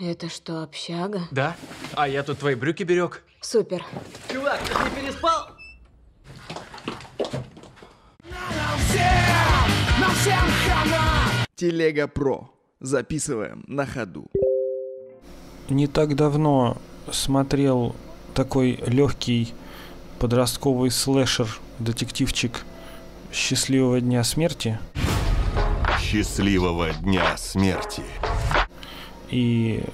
Это что, общага? Да? А я тут твои брюки берег. Супер. Чувак, ты не переспал? Телега Про. Записываем на ходу. Не так давно смотрел такой легкий подростковый слэшер, детективчик «Счастливого дня смерти». Счастливого дня смерти. И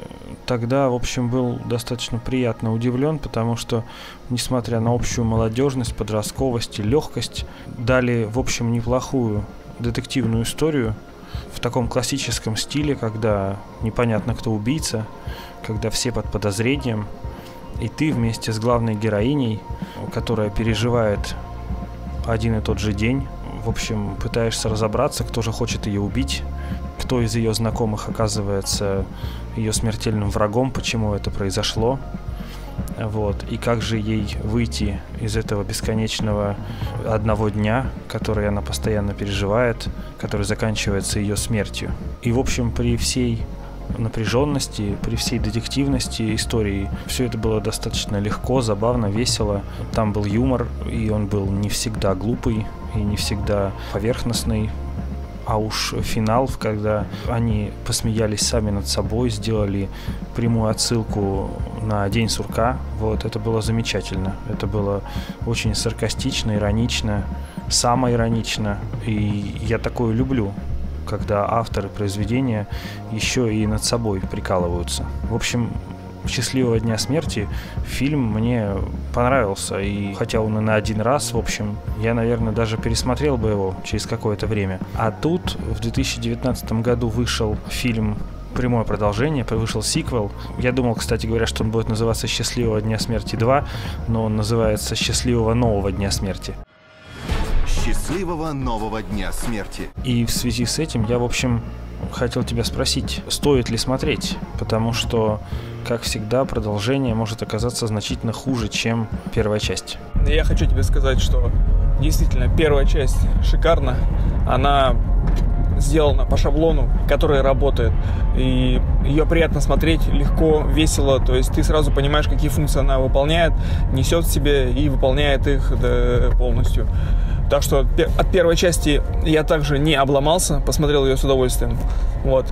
тогда, в общем, был достаточно приятно удивлен, потому что, несмотря на общую молодежность, подростковость и легкость, дали, в общем, неплохую детективную историю в таком классическом стиле, когда непонятно, кто убийца, когда все под подозрением, и ты вместе с главной героиней, которая переживает один и тот же день, в общем, пытаешься разобраться, кто же хочет ее убить, кто из ее знакомых оказывается ее смертельным врагом, почему это произошло. Вот. И как же ей выйти из этого бесконечного одного дня, который она постоянно переживает, который заканчивается ее смертью. И, в общем, при всей напряженности, при всей детективности истории. Все это было достаточно легко, забавно, весело. Там был юмор, и он был не всегда глупый и не всегда поверхностный. А уж финал, когда они посмеялись сами над собой, сделали прямую отсылку на День сурка, вот это было замечательно. Это было очень саркастично, иронично, самоиронично. И я такое люблю когда авторы произведения еще и над собой прикалываются. В общем, «Счастливого дня смерти» фильм мне понравился, и хотя он и на один раз, в общем, я, наверное, даже пересмотрел бы его через какое-то время. А тут в 2019 году вышел фильм прямое продолжение, вышел сиквел. Я думал, кстати говоря, что он будет называться «Счастливого дня смерти 2», но он называется «Счастливого нового дня смерти». Счастливого нового дня смерти. И в связи с этим я, в общем, хотел тебя спросить, стоит ли смотреть, потому что, как всегда, продолжение может оказаться значительно хуже, чем первая часть. Я хочу тебе сказать, что действительно первая часть шикарна. Она сделана по шаблону, который работает. И ее приятно смотреть, легко, весело. То есть ты сразу понимаешь, какие функции она выполняет, несет в себе и выполняет их полностью. Так что от первой части я также не обломался, посмотрел ее с удовольствием. Вот.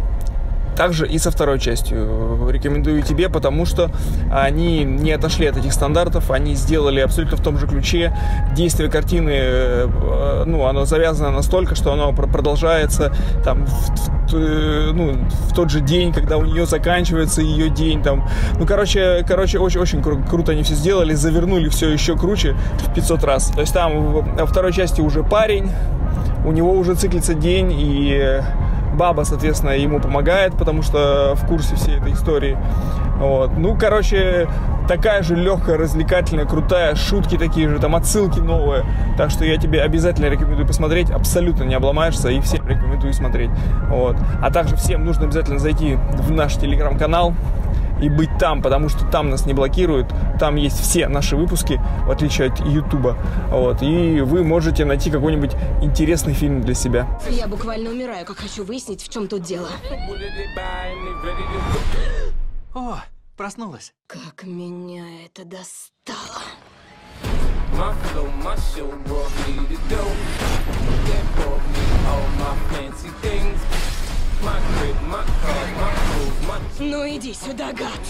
Также и со второй частью рекомендую тебе, потому что они не отошли от этих стандартов, они сделали абсолютно в том же ключе. Действие картины, э, ну, оно завязано настолько, что оно продолжается там в, в, ну, в тот же день, когда у нее заканчивается ее день. Там. Ну, короче, короче очень-очень кру- круто они все сделали, завернули все еще круче в 500 раз. То есть там во второй части уже парень, у него уже циклится день, и Баба, соответственно, ему помогает, потому что в курсе всей этой истории. Вот. Ну, короче, такая же легкая, развлекательная, крутая, шутки такие же, там отсылки новые. Так что я тебе обязательно рекомендую посмотреть, абсолютно не обломаешься и всем рекомендую смотреть. Вот. А также всем нужно обязательно зайти в наш телеграм-канал, и быть там, потому что там нас не блокируют, там есть все наши выпуски, в отличие от Ютуба, вот, и вы можете найти какой-нибудь интересный фильм для себя. Я буквально умираю, как хочу выяснить, в чем тут дело. О, проснулась. Как меня это достало. My flow, my show brought me to go. That brought Ну иди сюда, гад!